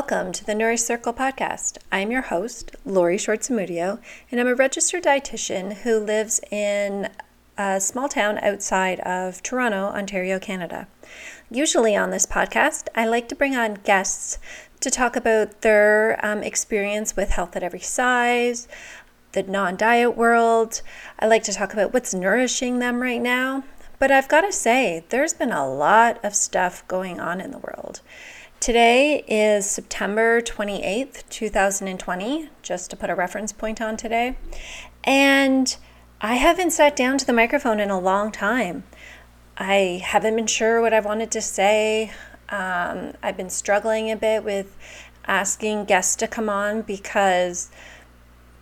Welcome to the Nourish Circle podcast. I'm your host, Lori Short Zamudio, and I'm a registered dietitian who lives in a small town outside of Toronto, Ontario, Canada. Usually on this podcast, I like to bring on guests to talk about their um, experience with health at every size, the non diet world. I like to talk about what's nourishing them right now. But I've got to say, there's been a lot of stuff going on in the world. Today is September 28th, 2020, just to put a reference point on today. And I haven't sat down to the microphone in a long time. I haven't been sure what I wanted to say. Um, I've been struggling a bit with asking guests to come on because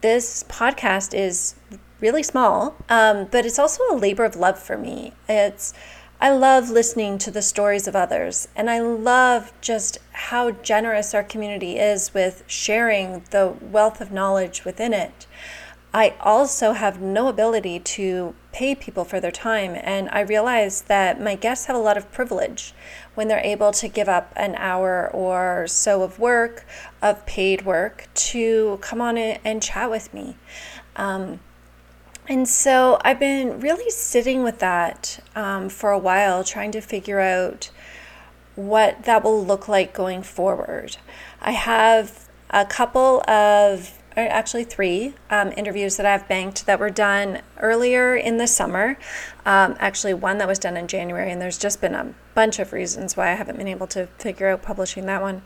this podcast is really small, um, but it's also a labor of love for me. It's I love listening to the stories of others, and I love just how generous our community is with sharing the wealth of knowledge within it. I also have no ability to pay people for their time, and I realize that my guests have a lot of privilege when they're able to give up an hour or so of work, of paid work, to come on and chat with me. Um, and so I've been really sitting with that um, for a while, trying to figure out what that will look like going forward. I have a couple of, actually three um, interviews that I've banked that were done earlier in the summer. Um, actually, one that was done in January, and there's just been a bunch of reasons why I haven't been able to figure out publishing that one.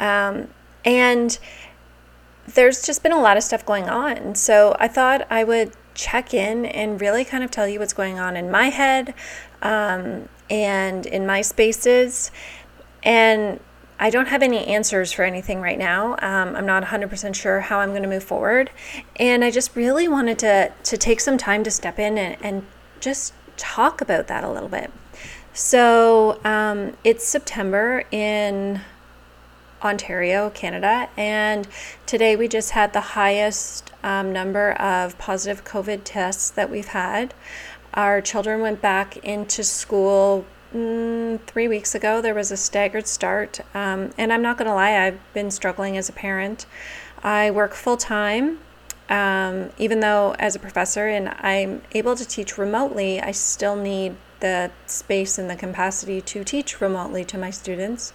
Um, and there's just been a lot of stuff going on. So I thought I would check in and really kind of tell you what's going on in my head um, and in my spaces. And I don't have any answers for anything right now. Um, I'm not 100% sure how I'm going to move forward. And I just really wanted to, to take some time to step in and, and just talk about that a little bit. So um, it's September in Ontario, Canada, and today we just had the highest um, number of positive COVID tests that we've had. Our children went back into school mm, three weeks ago. There was a staggered start, um, and I'm not going to lie, I've been struggling as a parent. I work full time. Um, even though as a professor and I'm able to teach remotely, I still need the space and the capacity to teach remotely to my students.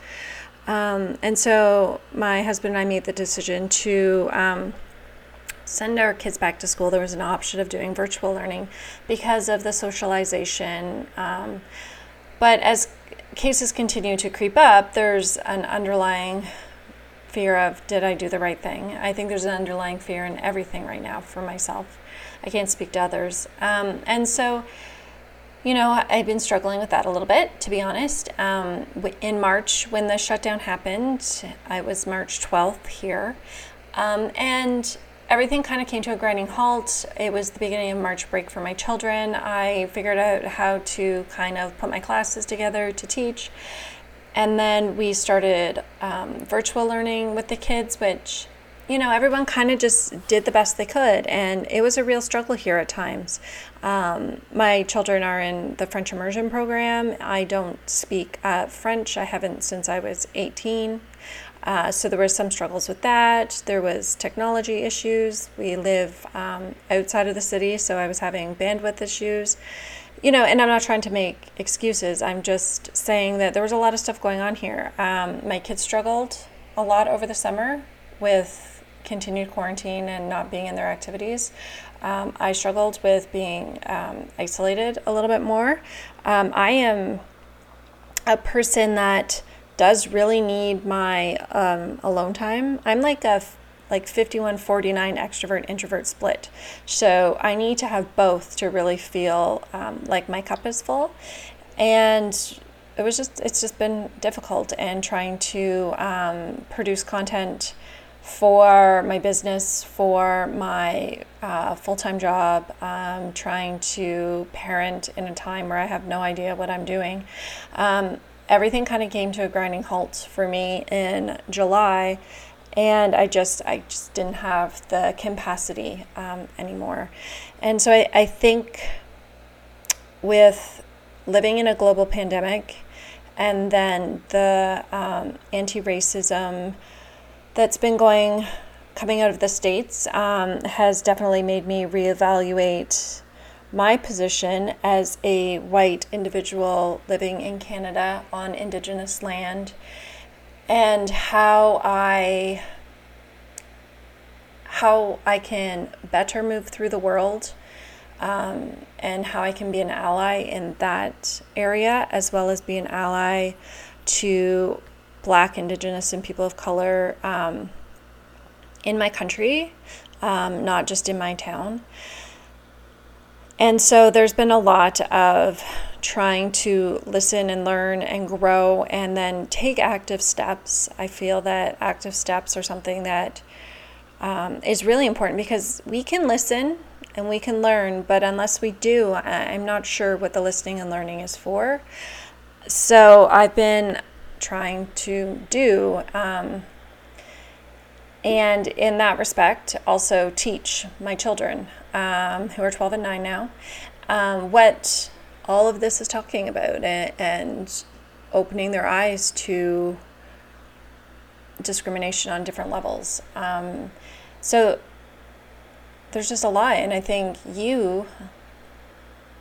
Um, and so my husband and I made the decision to um, send our kids back to school. There was an option of doing virtual learning because of the socialization. Um, but as cases continue to creep up, there's an underlying fear of did I do the right thing? I think there's an underlying fear in everything right now for myself. I can't speak to others. Um, and so you know, I've been struggling with that a little bit, to be honest. Um, in March, when the shutdown happened, I was March 12th here, um, and everything kind of came to a grinding halt. It was the beginning of March break for my children. I figured out how to kind of put my classes together to teach. And then we started um, virtual learning with the kids, which you know, everyone kind of just did the best they could, and it was a real struggle here at times. Um, my children are in the French immersion program. I don't speak uh, French. I haven't since I was 18. Uh, so there were some struggles with that. There was technology issues. We live um, outside of the city, so I was having bandwidth issues. You know, and I'm not trying to make excuses. I'm just saying that there was a lot of stuff going on here. Um, my kids struggled a lot over the summer with continued quarantine and not being in their activities. Um, I struggled with being um, isolated a little bit more. Um, I am a person that does really need my um, alone time. I'm like a like 5149 extrovert introvert split. So I need to have both to really feel um, like my cup is full. And it was just, it's just been difficult and trying to um, produce content for my business, for my uh, full time job, um, trying to parent in a time where I have no idea what I'm doing. Um, everything kind of came to a grinding halt for me in July, and I just I just didn't have the capacity um, anymore. And so I, I think with living in a global pandemic and then the um, anti racism that's been going coming out of the States um, has definitely made me reevaluate my position as a white individual living in Canada on Indigenous land and how I how I can better move through the world um, and how I can be an ally in that area as well as be an ally to Black, Indigenous, and people of color um, in my country, um, not just in my town. And so there's been a lot of trying to listen and learn and grow and then take active steps. I feel that active steps are something that um, is really important because we can listen and we can learn, but unless we do, I'm not sure what the listening and learning is for. So I've been trying to do. Um, and in that respect, also teach my children, um, who are 12 and 9 now, um, what all of this is talking about and, and opening their eyes to discrimination on different levels. Um, so there's just a lot. And I think you,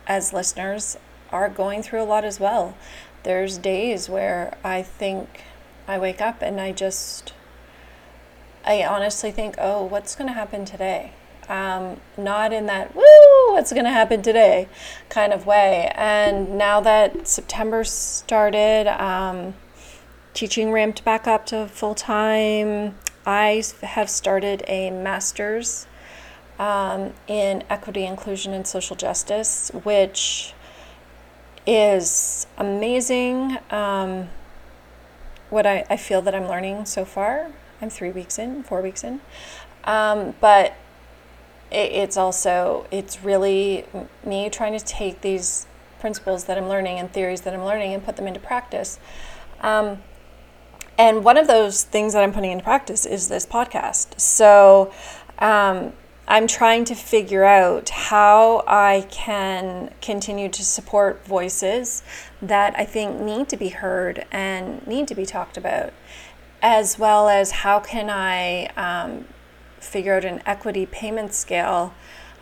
as listeners, are going through a lot as well. There's days where I think I wake up and I just I honestly think, oh, what's going to happen today? Um, not in that, woo, what's going to happen today kind of way. And now that September started, um, teaching ramped back up to full time, I have started a master's um, in equity, inclusion, and social justice, which is amazing. Um, what I, I feel that I'm learning so far. I'm three weeks in, four weeks in. Um, but it, it's also, it's really me trying to take these principles that I'm learning and theories that I'm learning and put them into practice. Um, and one of those things that I'm putting into practice is this podcast. So um, I'm trying to figure out how I can continue to support voices that I think need to be heard and need to be talked about as well as how can I um, figure out an equity payment scale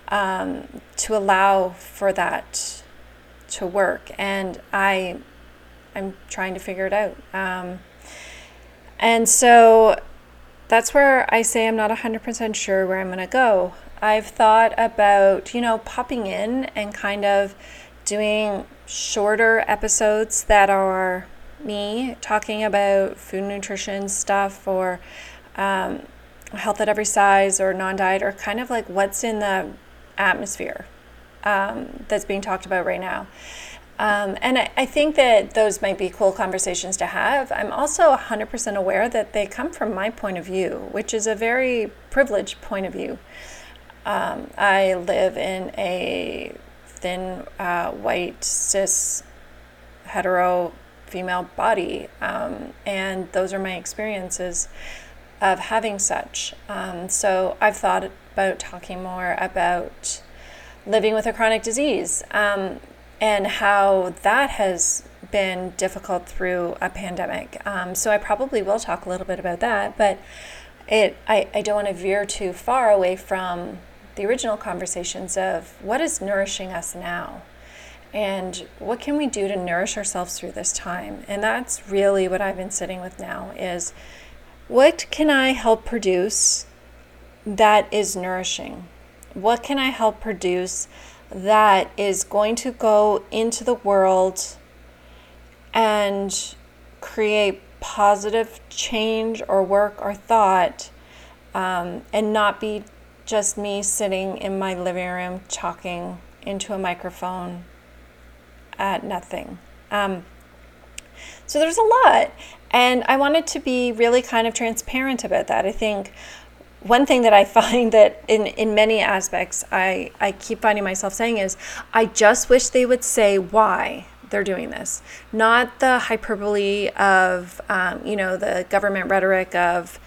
um, to allow for that to work. And I, I'm trying to figure it out. Um, and so that's where I say I'm not 100% sure where I'm going to go. I've thought about, you know, popping in and kind of doing shorter episodes that are me talking about food nutrition stuff or um, health at every size or non diet or kind of like what's in the atmosphere um, that's being talked about right now. Um, and I, I, think that those might be cool conversations to have. I'm also 100% aware that they come from my point of view, which is a very privileged point of view. Um, I live in a thin, uh, white, cis, hetero female body. Um, and those are my experiences of having such. Um, so I've thought about talking more about living with a chronic disease um, and how that has been difficult through a pandemic. Um, so I probably will talk a little bit about that, but it I, I don't want to veer too far away from the original conversations of what is nourishing us now? And what can we do to nourish ourselves through this time? And that's really what i've been sitting with now is what can i help produce that is nourishing? What can i help produce that is going to go into the world and create positive change or work or thought um, and not be just me sitting in my living room talking into a microphone at nothing. Um, so there's a lot. And I wanted to be really kind of transparent about that. I think one thing that I find that in, in many aspects I, I keep finding myself saying is I just wish they would say why they're doing this, not the hyperbole of, um, you know, the government rhetoric of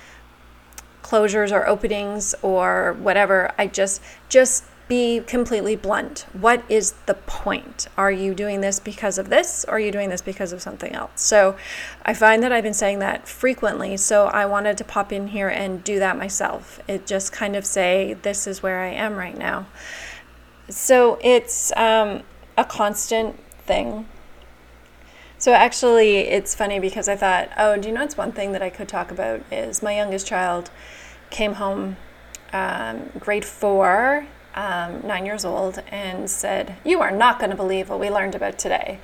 closures or openings or whatever. I just, just be completely blunt. What is the point? Are you doing this because of this or are you doing this because of something else? So I find that I've been saying that frequently. So I wanted to pop in here and do that myself. It just kind of say, this is where I am right now. So it's um, a constant thing. So actually, it's funny because I thought, oh, do you know it's one thing that I could talk about is my youngest child came home um, grade four um, nine years old, and said, You are not going to believe what we learned about today.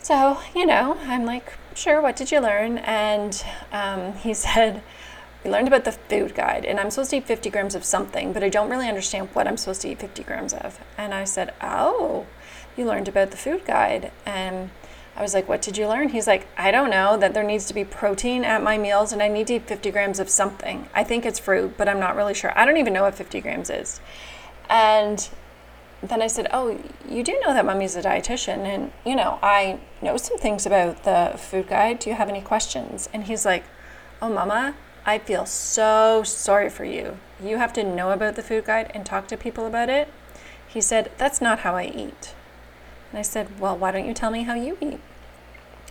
So, you know, I'm like, Sure, what did you learn? And um, he said, We learned about the food guide, and I'm supposed to eat 50 grams of something, but I don't really understand what I'm supposed to eat 50 grams of. And I said, Oh, you learned about the food guide. And I was like, What did you learn? He's like, I don't know, that there needs to be protein at my meals and I need to eat 50 grams of something. I think it's fruit, but I'm not really sure. I don't even know what 50 grams is. And then I said, Oh, you do know that mommy's a dietitian. And, you know, I know some things about the food guide. Do you have any questions? And he's like, Oh, mama, I feel so sorry for you. You have to know about the food guide and talk to people about it. He said, That's not how I eat. And I said, Well, why don't you tell me how you eat?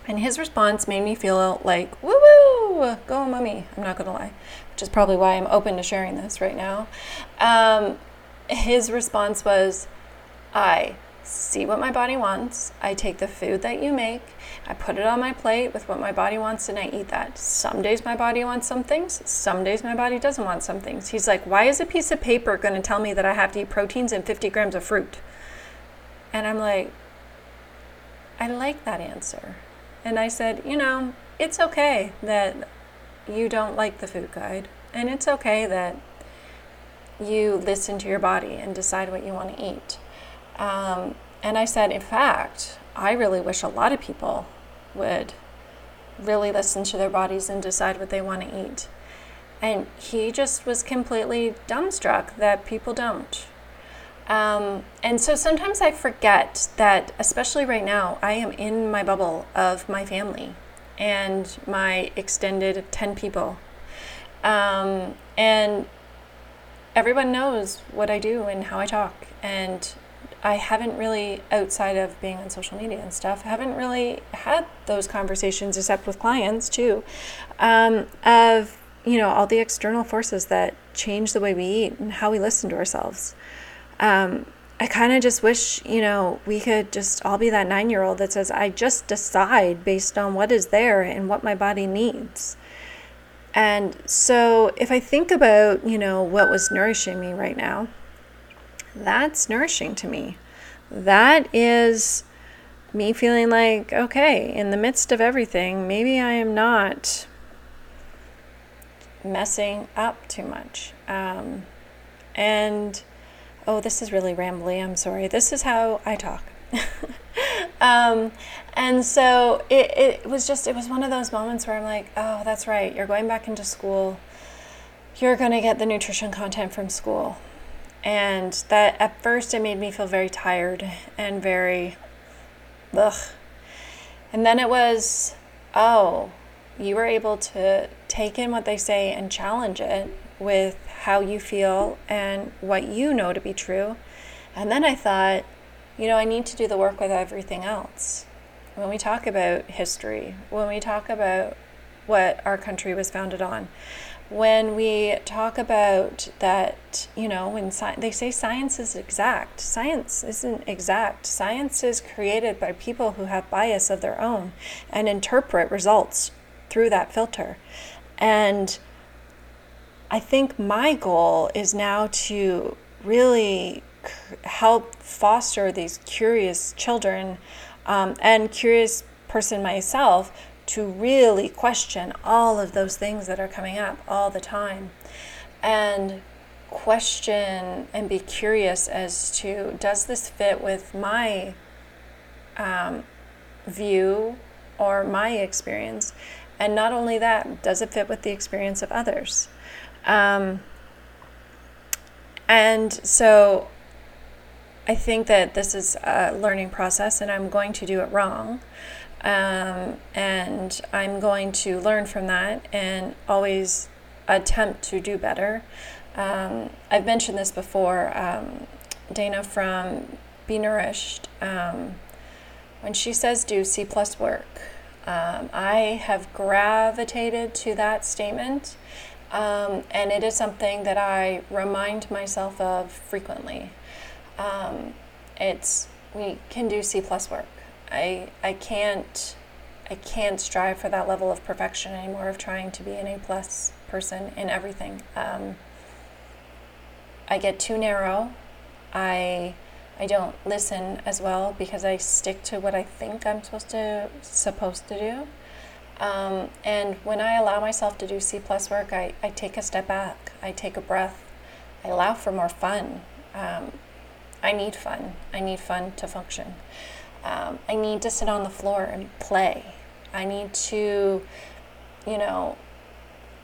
And his response made me feel like, woo woo, go, mummy. I'm not going to lie, which is probably why I'm open to sharing this right now. Um, his response was, I see what my body wants. I take the food that you make, I put it on my plate with what my body wants, and I eat that. Some days my body wants some things, some days my body doesn't want some things. He's like, Why is a piece of paper going to tell me that I have to eat proteins and 50 grams of fruit? And I'm like, I like that answer. And I said, you know, it's okay that you don't like the food guide. And it's okay that you listen to your body and decide what you want to eat. Um, and I said, in fact, I really wish a lot of people would really listen to their bodies and decide what they want to eat. And he just was completely dumbstruck that people don't. Um, and so sometimes I forget that, especially right now, I am in my bubble of my family and my extended 10 people. Um, and everyone knows what I do and how I talk. And I haven't really, outside of being on social media and stuff, haven't really had those conversations except with clients too, um, of, you know, all the external forces that change the way we eat and how we listen to ourselves um, I kind of just wish, you know, we could just all be that nine year old that says, I just decide based on what is there and what my body needs. And so if I think about, you know, what was nourishing me right now, that's nourishing to me. That is me feeling like, okay, in the midst of everything, maybe I am not messing up too much. Um, and oh, this is really rambly. I'm sorry. This is how I talk. um, and so it, it was just, it was one of those moments where I'm like, oh, that's right. You're going back into school. You're going to get the nutrition content from school. And that at first it made me feel very tired and very, ugh. And then it was, oh, you were able to take in what they say and challenge it with how you feel and what you know to be true. And then I thought, you know, I need to do the work with everything else. When we talk about history, when we talk about what our country was founded on, when we talk about that, you know, when sci- they say science is exact, science isn't exact. Science is created by people who have bias of their own and interpret results through that filter. And I think my goal is now to really help foster these curious children um, and curious person myself to really question all of those things that are coming up all the time. And question and be curious as to does this fit with my um, view or my experience? And not only that does it fit with the experience of others um, and so I think that this is a learning process, and I'm going to do it wrong. Um, and I'm going to learn from that and always attempt to do better. Um, I've mentioned this before. Um, Dana from Be Nourished, um, when she says do C plus work, um, I have gravitated to that statement, um, and it is something that I remind myself of frequently. Um, it's we can do C plus work. I I can't I can't strive for that level of perfection anymore of trying to be an A plus person in everything. Um, I get too narrow. I I don't listen as well because I stick to what I think I'm supposed to supposed to do. Um, and when I allow myself to do C plus work, I, I take a step back. I take a breath. I allow for more fun. Um, I need fun. I need fun to function. Um, I need to sit on the floor and play. I need to, you know,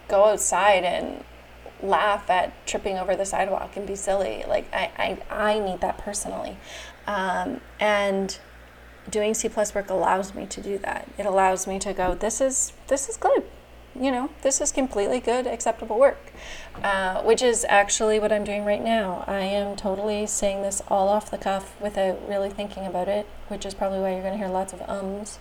go outside and laugh at tripping over the sidewalk and be silly. Like I, I, I need that personally. Um, and doing C plus work allows me to do that. It allows me to go, this is this is good. You know, this is completely good, acceptable work, uh, which is actually what I'm doing right now. I am totally saying this all off the cuff without really thinking about it, which is probably why you're going to hear lots of ums.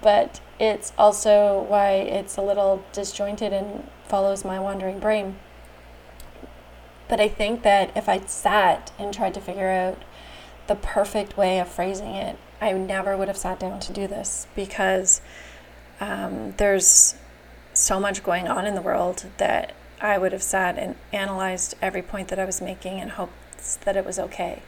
But it's also why it's a little disjointed and follows my wandering brain. But I think that if I sat and tried to figure out the perfect way of phrasing it, I never would have sat down to do this because um, there's so much going on in the world that I would have sat and analyzed every point that I was making and hoped that it was okay.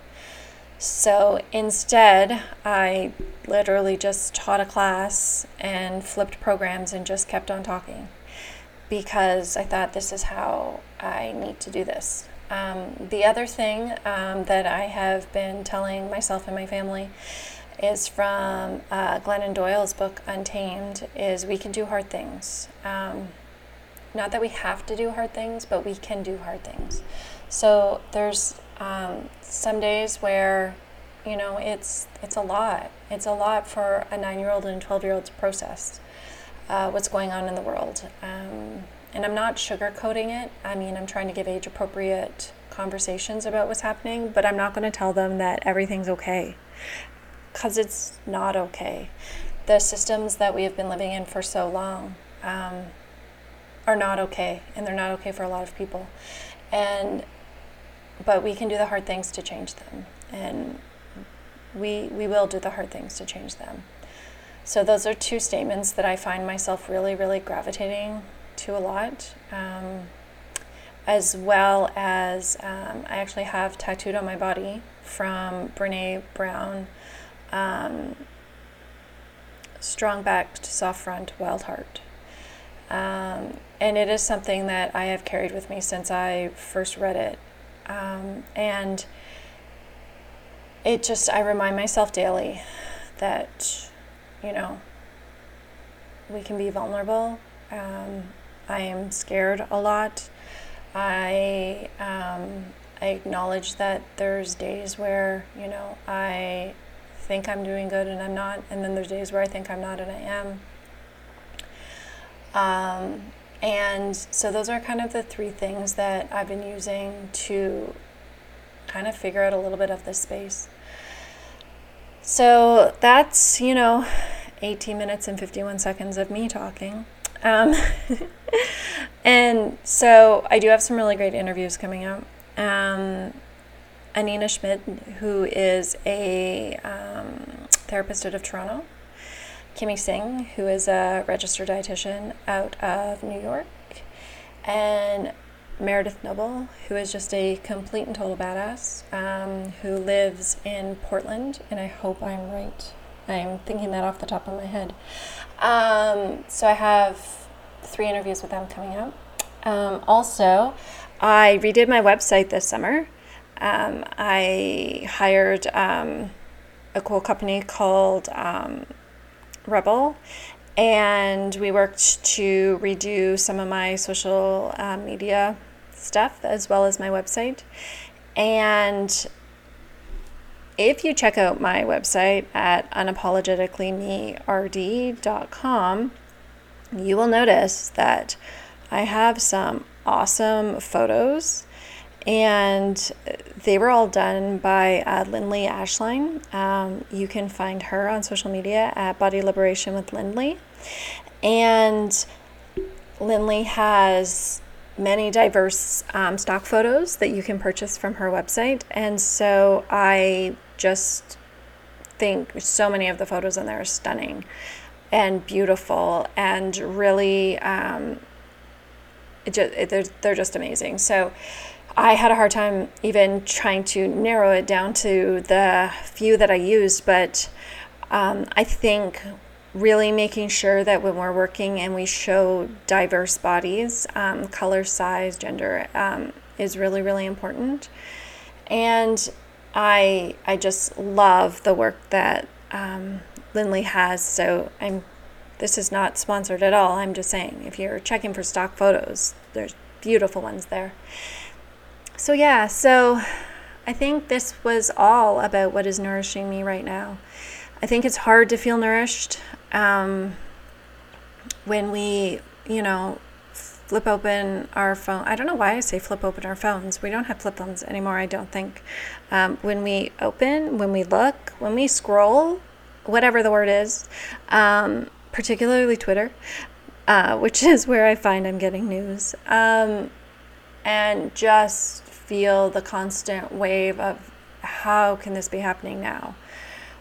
So instead, I literally just taught a class and flipped programs and just kept on talking because I thought this is how I need to do this. Um, the other thing um, that I have been telling myself and my family is from uh, Glennon Doyle's book Untamed is we can do hard things. Um, not that we have to do hard things, but we can do hard things. So there's um, some days where, you know, it's it's a lot. It's a lot for a nine-year-old and a twelve-year-old to process uh, what's going on in the world. Um, and I'm not sugarcoating it. I mean, I'm trying to give age-appropriate conversations about what's happening, but I'm not going to tell them that everything's okay because it's not okay. The systems that we have been living in for so long um, are not okay, and they're not okay for a lot of people. And but we can do the hard things to change them, and we we will do the hard things to change them. So those are two statements that I find myself really, really gravitating to a lot. Um, as well as um, I actually have tattooed on my body from Brene Brown um, strong backed, soft front, wild heart. Um, and it is something that I have carried with me since I first read it. Um, and it just, I remind myself daily that, you know, we can be vulnerable. Um, I am scared a lot. I, um, I acknowledge that there's days where, you know, I think I'm doing good and I'm not, and then there's days where I think I'm not and I am. Um, and so those are kind of the three things that I've been using to kind of figure out a little bit of this space. So that's, you know, 18 minutes and 51 seconds of me talking. Um, and so I do have some really great interviews coming up. Um, Anina Schmidt, who is a um, therapist out of Toronto, Kimmy Singh, who is a registered dietitian out of New York, and Meredith Noble, who is just a complete and total badass, um, who lives in Portland, and I hope I'm right. I'm thinking that off the top of my head. Um, so I have three interviews with them coming up. Um, also, I redid my website this summer um, I hired um, a cool company called um, Rebel, and we worked to redo some of my social uh, media stuff as well as my website. And if you check out my website at unapologeticallymerd.com, you will notice that I have some awesome photos, and they were all done by uh, Lindley Ashline. Um, you can find her on social media at Body Liberation with Lindley. And Lindley has many diverse um, stock photos that you can purchase from her website. And so I just think so many of the photos in there are stunning and beautiful and really um, it just, it, they're, they're just amazing. So I had a hard time even trying to narrow it down to the few that I used, but um, I think really making sure that when we're working and we show diverse bodies, um, color, size, gender, um, is really, really important. And I, I just love the work that um, Lindley has. So I'm, this is not sponsored at all. I'm just saying if you're checking for stock photos, there's beautiful ones there. So yeah, so I think this was all about what is nourishing me right now. I think it's hard to feel nourished um, when we, you know, flip open our phone. I don't know why I say flip open our phones. We don't have flip phones anymore, I don't think. Um, when we open, when we look, when we scroll, whatever the word is, um, particularly Twitter, uh, which is where I find I'm getting news, um, and just feel the constant wave of how can this be happening now?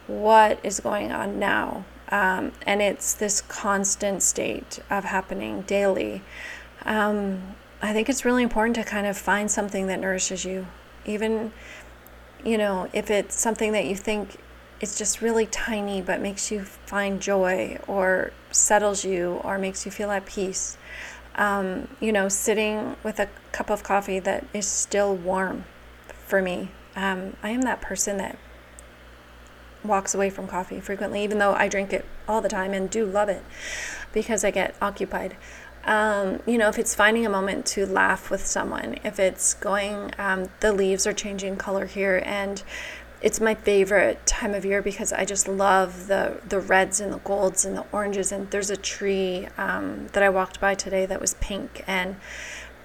What is going on now? Um, and it's this constant state of happening daily. Um, I think it's really important to kind of find something that nourishes you, even, you know, if it's something that you think is just really tiny but makes you find joy or settles you or makes you feel at peace. Um, you know, sitting with a cup of coffee that is still warm for me. Um, I am that person that walks away from coffee frequently, even though I drink it all the time and do love it because I get occupied. Um, you know, if it's finding a moment to laugh with someone, if it's going, um, the leaves are changing color here, and it's my favorite time of year because I just love the the reds and the golds and the oranges. And there's a tree um, that I walked by today that was pink, and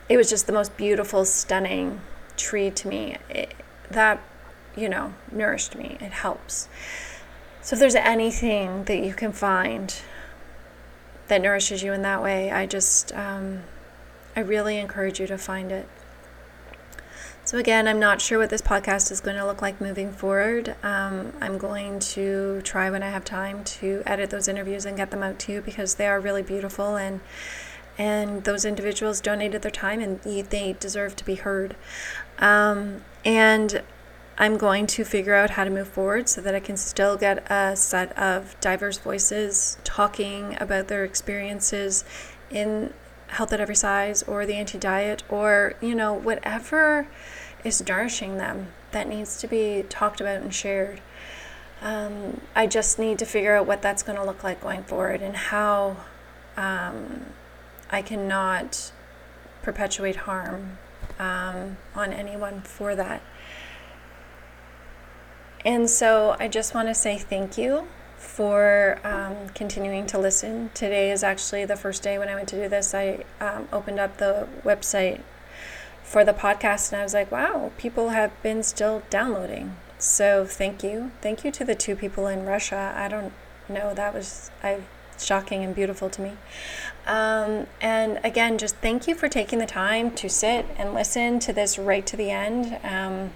it was just the most beautiful, stunning tree to me. It, that you know, nourished me. It helps. So if there's anything that you can find that nourishes you in that way, I just, um, I really encourage you to find it. So, again, I'm not sure what this podcast is going to look like moving forward. Um, I'm going to try when I have time to edit those interviews and get them out to you because they are really beautiful and and those individuals donated their time and they deserve to be heard. Um, and I'm going to figure out how to move forward so that I can still get a set of diverse voices talking about their experiences in health at every size or the anti diet or, you know, whatever is nourishing them that needs to be talked about and shared. Um, I just need to figure out what that's going to look like going forward and how um, I cannot perpetuate harm um, on anyone for that. And so I just want to say thank you for um, continuing to listen. Today is actually the first day when I went to do this. I um, opened up the website for the podcast and I was like, wow, people have been still downloading. So thank you. Thank you to the two people in Russia. I don't know, that was I, shocking and beautiful to me. Um, and again, just thank you for taking the time to sit and listen to this right to the end. Um,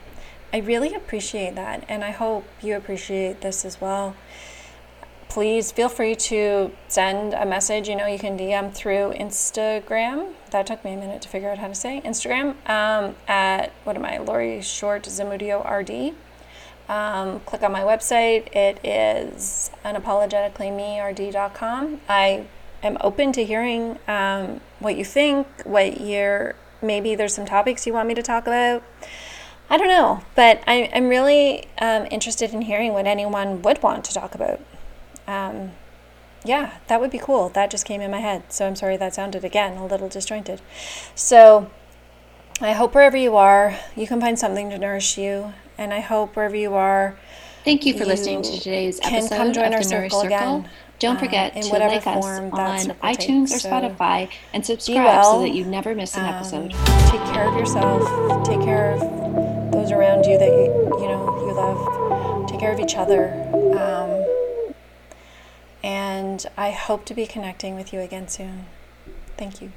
I really appreciate that, and I hope you appreciate this as well. Please feel free to send a message. You know, you can DM through Instagram. That took me a minute to figure out how to say Instagram um, at what am I, Lori Short Zamudio RD. Um, click on my website. It is unapologeticallymerd.com. I am open to hearing um, what you think, what you're maybe there's some topics you want me to talk about. I don't know, but I, I'm really um, interested in hearing what anyone would want to talk about um, yeah, that would be cool. That just came in my head. So I'm sorry that sounded again a little disjointed. So I hope wherever you are, you can find something to nourish you. And I hope wherever you are, thank you for you listening to today's episode. Can come join of our the circle, circle again. Don't uh, forget uh, to like us on iTunes or Spotify so and subscribe well. so that you never miss an um, episode. Take care of yourself. Take care of those around you that you, you know you love. Take care of each other. Um, and I hope to be connecting with you again soon. Thank you.